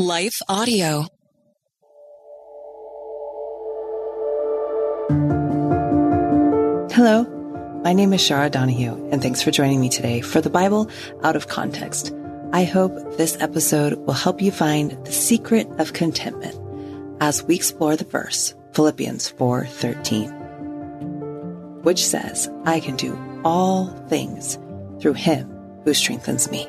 Life Audio. Hello, my name is Chara Donahue, and thanks for joining me today for the Bible Out of Context. I hope this episode will help you find the secret of contentment as we explore the verse Philippians 4:13, which says, "I can do all things through him who strengthens me."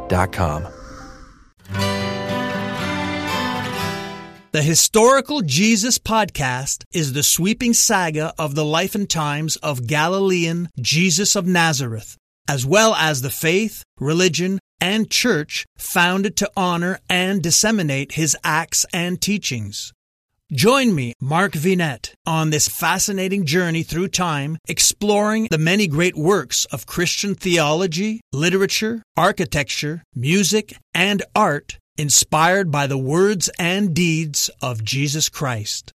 The Historical Jesus Podcast is the sweeping saga of the life and times of Galilean Jesus of Nazareth, as well as the faith, religion, and church founded to honor and disseminate his acts and teachings. Join me, Mark Vinet, on this fascinating journey through time, exploring the many great works of Christian theology, literature, architecture, music, and art inspired by the words and deeds of Jesus Christ.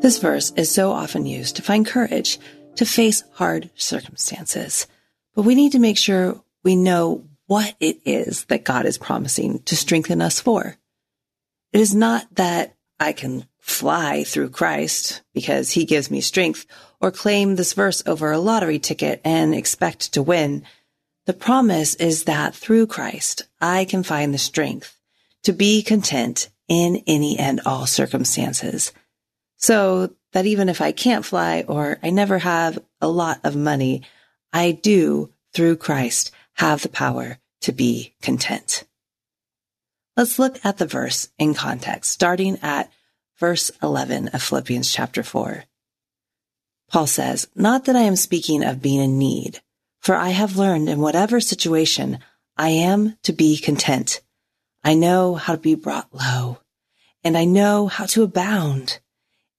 This verse is so often used to find courage to face hard circumstances, but we need to make sure we know what it is that God is promising to strengthen us for. It is not that I can fly through Christ because he gives me strength or claim this verse over a lottery ticket and expect to win. The promise is that through Christ, I can find the strength to be content in any and all circumstances. So that even if I can't fly or I never have a lot of money, I do through Christ have the power to be content. Let's look at the verse in context, starting at verse 11 of Philippians chapter 4. Paul says, Not that I am speaking of being in need, for I have learned in whatever situation I am to be content. I know how to be brought low, and I know how to abound.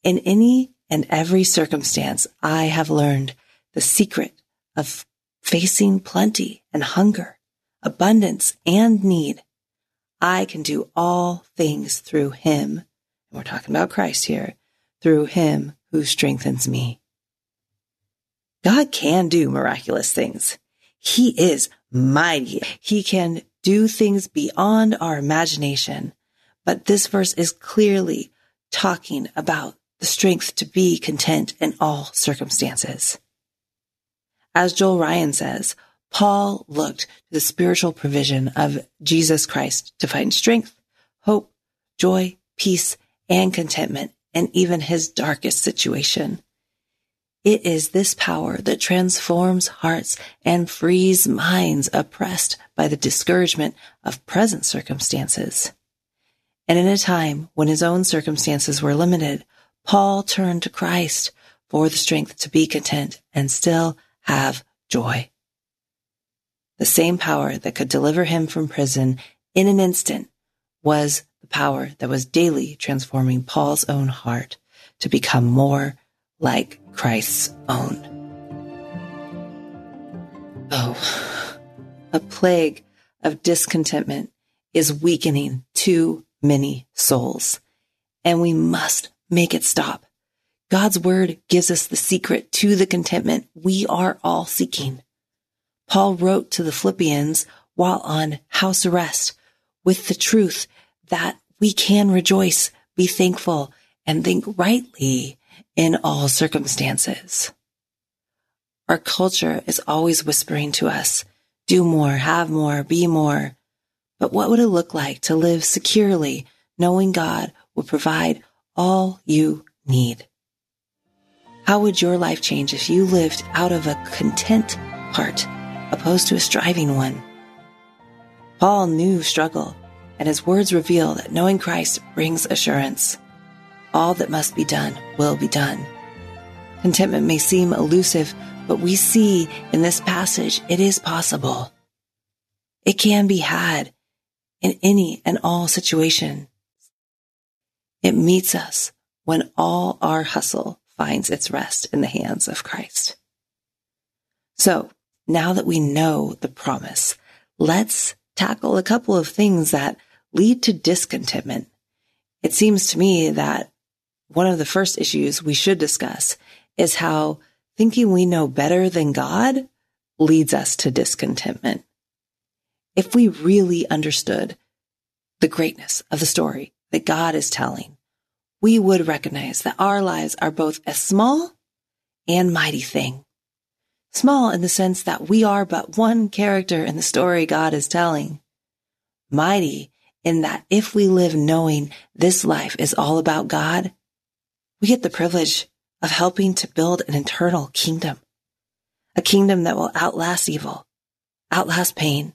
In any and every circumstance, I have learned the secret of facing plenty and hunger, abundance and need. I can do all things through him. And we're talking about Christ here, through him who strengthens me. God can do miraculous things. He is mighty. He can do things beyond our imagination. But this verse is clearly talking about the strength to be content in all circumstances. As Joel Ryan says, Paul looked to the spiritual provision of Jesus Christ to find strength, hope, joy, peace, and contentment in even his darkest situation. It is this power that transforms hearts and frees minds oppressed by the discouragement of present circumstances. And in a time when his own circumstances were limited, Paul turned to Christ for the strength to be content and still have joy. The same power that could deliver him from prison in an instant was the power that was daily transforming Paul's own heart to become more like Christ's own. Oh, a plague of discontentment is weakening too many souls, and we must make it stop. God's word gives us the secret to the contentment we are all seeking. Paul wrote to the Philippians while on house arrest with the truth that we can rejoice, be thankful, and think rightly in all circumstances. Our culture is always whispering to us, do more, have more, be more. But what would it look like to live securely, knowing God will provide all you need? How would your life change if you lived out of a content heart opposed to a striving one? Paul knew struggle, and his words reveal that knowing Christ brings assurance. All that must be done will be done. Contentment may seem elusive, but we see in this passage it is possible. It can be had in any and all situation. It meets us when all our hustle finds its rest in the hands of Christ. So now that we know the promise, let's tackle a couple of things that lead to discontentment. It seems to me that one of the first issues we should discuss is how thinking we know better than God leads us to discontentment. If we really understood the greatness of the story that God is telling, we would recognize that our lives are both a small and mighty thing. Small in the sense that we are but one character in the story God is telling. Mighty in that if we live knowing this life is all about God, we get the privilege of helping to build an eternal kingdom, a kingdom that will outlast evil, outlast pain,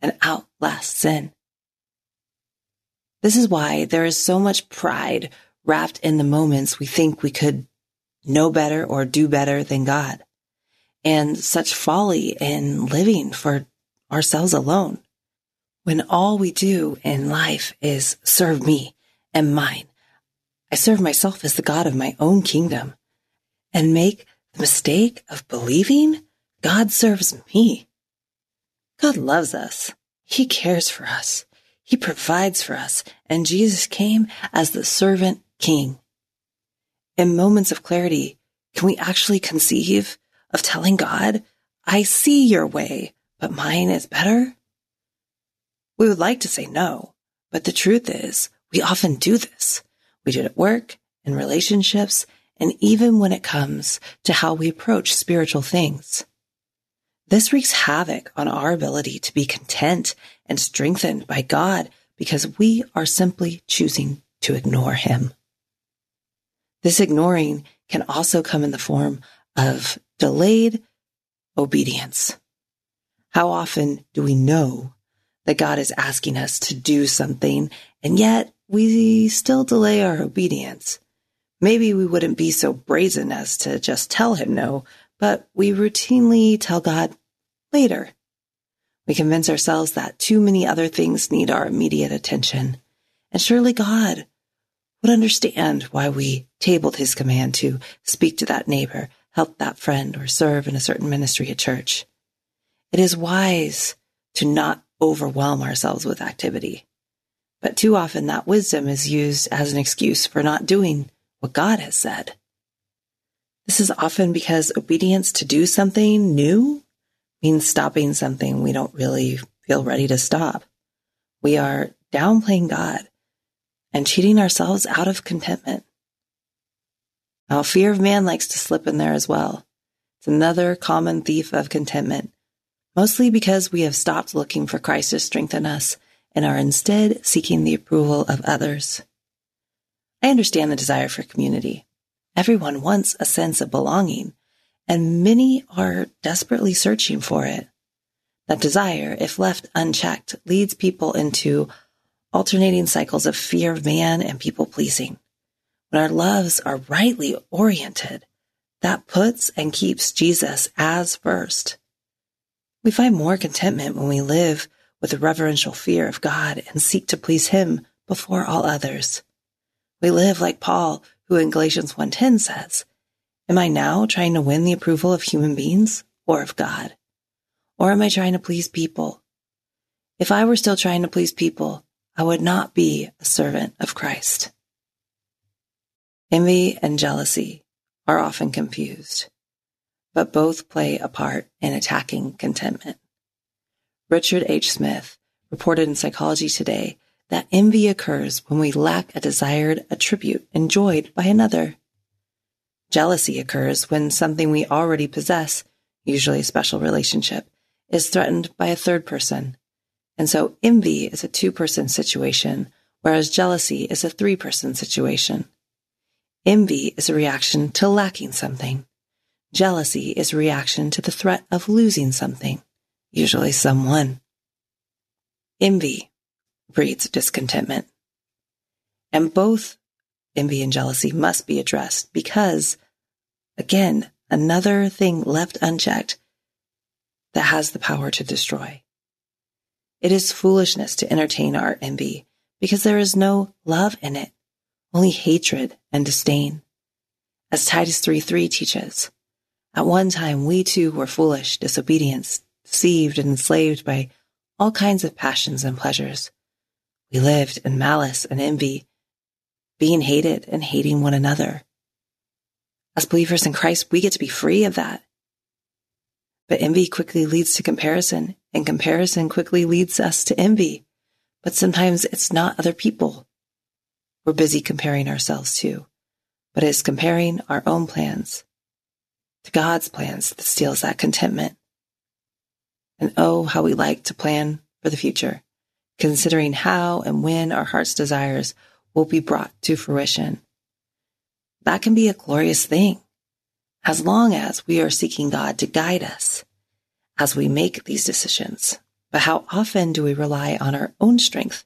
and outlast sin. This is why there is so much pride wrapped in the moments we think we could know better or do better than God, and such folly in living for ourselves alone. When all we do in life is serve me and mine, I serve myself as the God of my own kingdom and make the mistake of believing God serves me. God loves us. He cares for us. He provides for us. And Jesus came as the servant king. In moments of clarity, can we actually conceive of telling God, I see your way, but mine is better? We would like to say no, but the truth is we often do this. We do it at work, in relationships, and even when it comes to how we approach spiritual things. This wreaks havoc on our ability to be content and strengthened by God because we are simply choosing to ignore Him. This ignoring can also come in the form of delayed obedience. How often do we know that God is asking us to do something and yet we still delay our obedience? Maybe we wouldn't be so brazen as to just tell him no, but we routinely tell God later. We convince ourselves that too many other things need our immediate attention. And surely God would understand why we tabled his command to speak to that neighbor, help that friend, or serve in a certain ministry at church. It is wise to not overwhelm ourselves with activity. But too often that wisdom is used as an excuse for not doing what God has said. This is often because obedience to do something new means stopping something we don't really feel ready to stop. We are downplaying God and cheating ourselves out of contentment. Now, fear of man likes to slip in there as well. It's another common thief of contentment, mostly because we have stopped looking for Christ to strengthen us and are instead seeking the approval of others. I understand the desire for community. Everyone wants a sense of belonging, and many are desperately searching for it. That desire, if left unchecked, leads people into alternating cycles of fear of man and people pleasing. When our loves are rightly oriented, that puts and keeps Jesus as first. We find more contentment when we live with a reverential fear of God and seek to please Him before all others. We live like Paul, who in Galatians 1.10 says, Am I now trying to win the approval of human beings or of God? Or am I trying to please people? If I were still trying to please people, I would not be a servant of Christ. Envy and jealousy are often confused, but both play a part in attacking contentment. Richard H. Smith reported in Psychology Today that envy occurs when we lack a desired attribute enjoyed by another. Jealousy occurs when something we already possess, usually a special relationship, is threatened by a third person. And so envy is a two person situation, whereas jealousy is a three person situation. Envy is a reaction to lacking something. Jealousy is a reaction to the threat of losing something, usually someone. Envy breeds discontentment. And both envy and jealousy must be addressed because, again, another thing left unchecked that has the power to destroy. It is foolishness to entertain our envy because there is no love in it, only hatred and disdain. As Titus 3 3 teaches, at one time we too were foolish, disobedient, deceived, and enslaved by all kinds of passions and pleasures. We lived in malice and envy, being hated and hating one another. As believers in Christ, we get to be free of that. But envy quickly leads to comparison, and comparison quickly leads us to envy. But sometimes it's not other people we're busy comparing ourselves to, but it's comparing our own plans to God's plans that steals that contentment. And oh, how we like to plan for the future, considering how and when our heart's desires will be brought to fruition. That can be a glorious thing as long as we are seeking God to guide us as we make these decisions. But how often do we rely on our own strength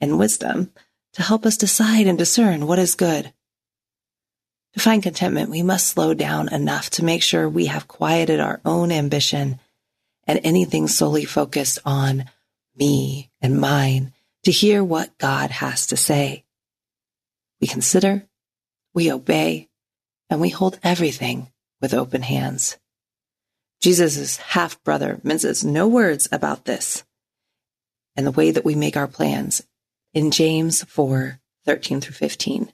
and wisdom to help us decide and discern what is good? To find contentment, we must slow down enough to make sure we have quieted our own ambition and anything solely focused on me and mine to hear what God has to say. We consider, we obey, and we hold everything with open hands. Jesus' half brother minces no words about this and the way that we make our plans in James 4 13 through 15.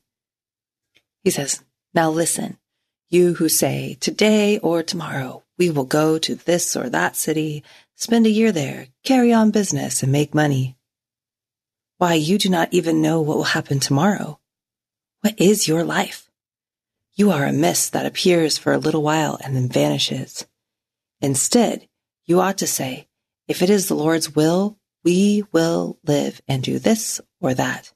He says, Now listen, you who say, Today or tomorrow we will go to this or that city, spend a year there, carry on business, and make money. Why, you do not even know what will happen tomorrow. What is your life? You are a mist that appears for a little while and then vanishes. Instead, you ought to say, if it is the Lord's will, we will live and do this or that.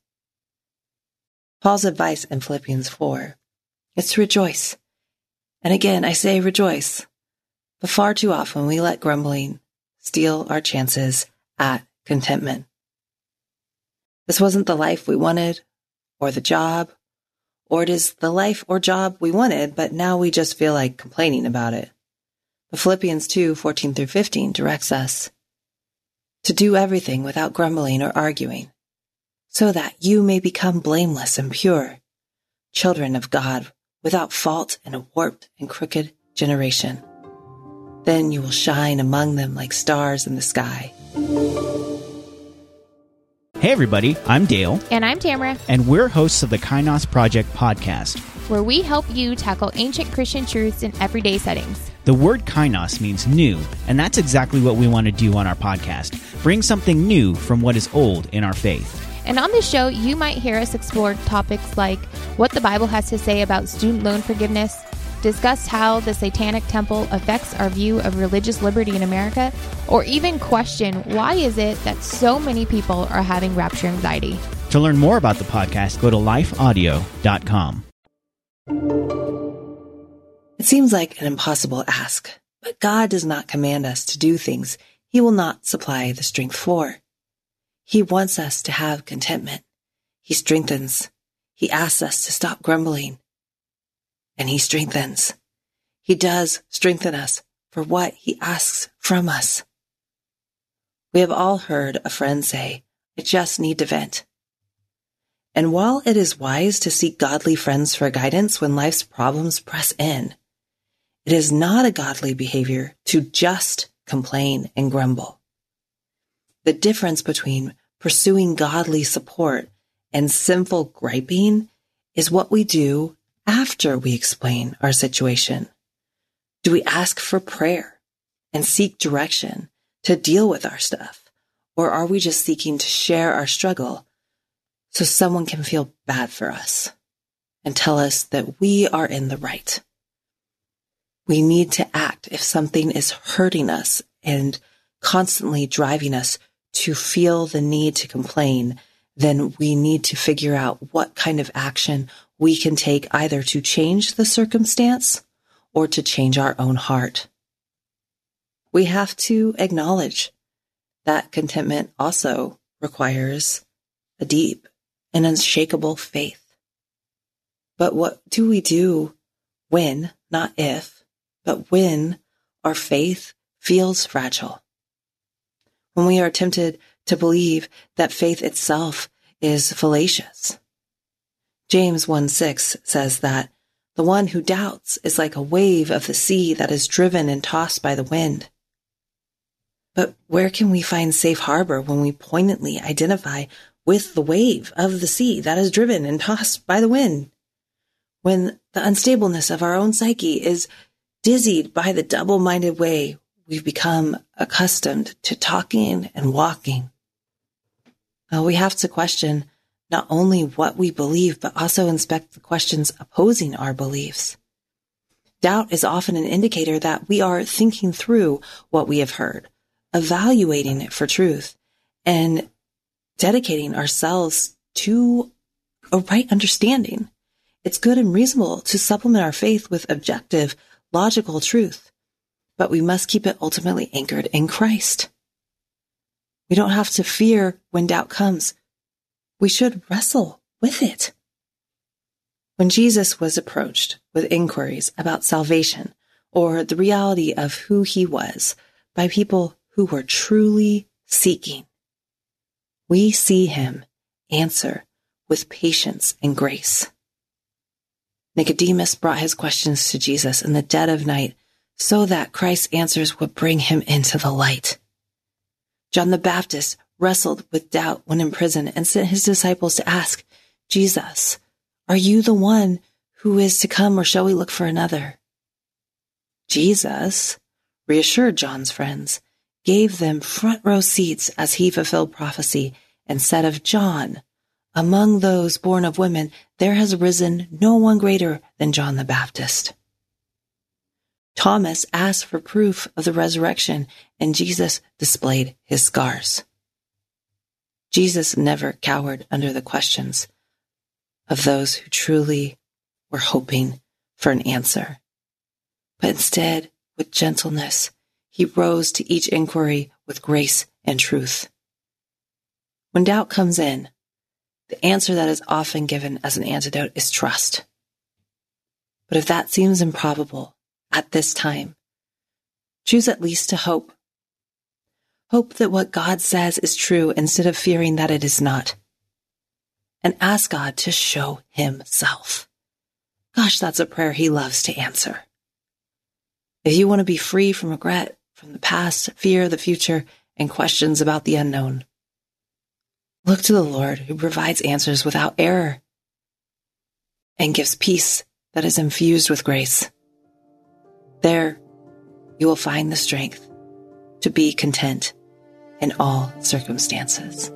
Paul's advice in Philippians 4 is to rejoice. And again, I say rejoice. But far too often we let grumbling steal our chances at contentment. This wasn't the life we wanted or the job or it is the life or job we wanted, but now we just feel like complaining about it. But Philippians 2 14 through 15 directs us to do everything without grumbling or arguing, so that you may become blameless and pure, children of God without fault in a warped and crooked generation. Then you will shine among them like stars in the sky Hey, everybody, I'm Dale. And I'm Tamara. And we're hosts of the Kainos Project podcast, where we help you tackle ancient Christian truths in everyday settings. The word kainos means new, and that's exactly what we want to do on our podcast bring something new from what is old in our faith. And on this show, you might hear us explore topics like what the Bible has to say about student loan forgiveness discuss how the Satanic Temple affects our view of religious liberty in America, or even question why is it that so many people are having rapture anxiety. To learn more about the podcast, go to lifeaudio.com. It seems like an impossible ask, but God does not command us to do things he will not supply the strength for. He wants us to have contentment. He strengthens. He asks us to stop grumbling and he strengthens. He does strengthen us for what he asks from us. We have all heard a friend say, I just need to vent. And while it is wise to seek godly friends for guidance when life's problems press in, it is not a godly behavior to just complain and grumble. The difference between pursuing godly support and sinful griping is what we do after we explain our situation? Do we ask for prayer and seek direction to deal with our stuff? Or are we just seeking to share our struggle so someone can feel bad for us and tell us that we are in the right? We need to act if something is hurting us and constantly driving us to feel the need to complain, then we need to figure out what kind of action we can take either to change the circumstance or to change our own heart. We have to acknowledge that contentment also requires a deep and unshakable faith. But what do we do when, not if, but when our faith feels fragile? When we are tempted to believe that faith itself is fallacious. James 1 6 says that the one who doubts is like a wave of the sea that is driven and tossed by the wind. But where can we find safe harbor when we poignantly identify with the wave of the sea that is driven and tossed by the wind? When the unstableness of our own psyche is dizzied by the double minded way we've become accustomed to talking and walking. We have to question not only what we believe, but also inspect the questions opposing our beliefs. Doubt is often an indicator that we are thinking through what we have heard, evaluating it for truth, and dedicating ourselves to a right understanding. It's good and reasonable to supplement our faith with objective, logical truth, but we must keep it ultimately anchored in Christ. We don't have to fear when doubt comes. We should wrestle with it. When Jesus was approached with inquiries about salvation or the reality of who he was by people who were truly seeking, we see him answer with patience and grace. Nicodemus brought his questions to Jesus in the dead of night so that Christ's answers would bring him into the light. John the Baptist wrestled with doubt when in prison and sent his disciples to ask, Jesus, are you the one who is to come or shall we look for another? Jesus reassured John's friends, gave them front row seats as he fulfilled prophecy and said of John, among those born of women, there has risen no one greater than John the Baptist. Thomas asked for proof of the resurrection, and Jesus displayed his scars. Jesus never cowered under the questions of those who truly were hoping for an answer. But instead, with gentleness, he rose to each inquiry with grace and truth. When doubt comes in, the answer that is often given as an antidote is trust. But if that seems improbable at this time, choose at least to hope. Hope that what God says is true instead of fearing that it is not. And ask God to show himself. Gosh, that's a prayer he loves to answer. If you want to be free from regret, from the past, fear, of the future, and questions about the unknown, Look to the Lord who provides answers without error and gives peace that is infused with grace. There, you will find the strength to be content in all circumstances.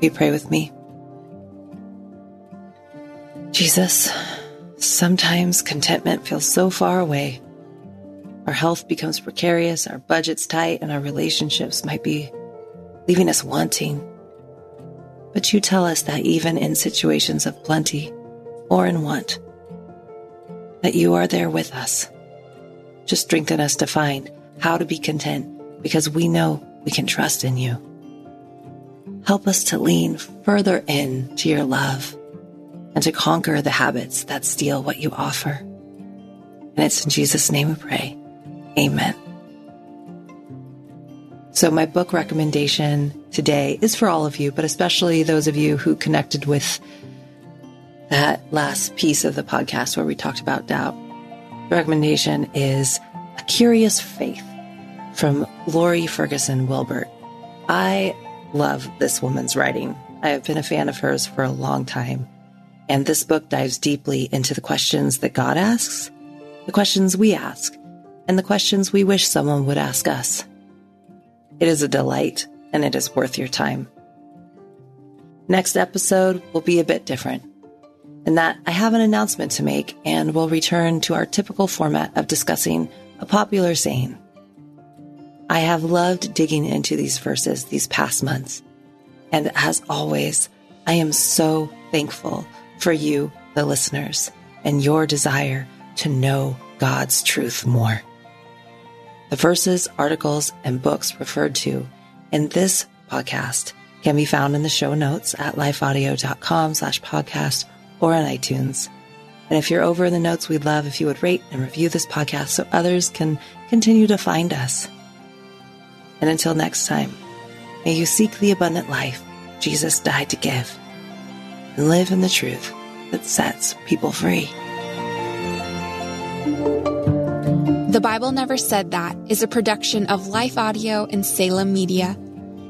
You pray with me? Jesus, sometimes contentment feels so far away. Our health becomes precarious, our budget's tight, and our relationships might be leaving us wanting. But you tell us that even in situations of plenty or in want, that you are there with us. Just strengthen us to find how to be content because we know we can trust in you. Help us to lean further in to your love and to conquer the habits that steal what you offer. And it's in Jesus' name we pray. Amen. So, my book recommendation today is for all of you, but especially those of you who connected with that last piece of the podcast where we talked about doubt. The recommendation is A Curious Faith from Lore Ferguson Wilbert. I love this woman's writing. I have been a fan of hers for a long time. And this book dives deeply into the questions that God asks, the questions we ask, and the questions we wish someone would ask us. It is a delight and it is worth your time. Next episode will be a bit different that I have an announcement to make and we'll return to our typical format of discussing a popular saying. I have loved digging into these verses these past months. And as always, I am so thankful for you, the listeners, and your desire to know God's truth more. The verses, articles, and books referred to in this podcast can be found in the show notes at lifeaudio.com slash podcast or on iTunes. And if you're over in the notes, we'd love if you would rate and review this podcast so others can continue to find us. And until next time, May you seek the abundant life Jesus died to give and live in the truth that sets people free. The Bible Never Said That is a production of Life Audio and Salem Media.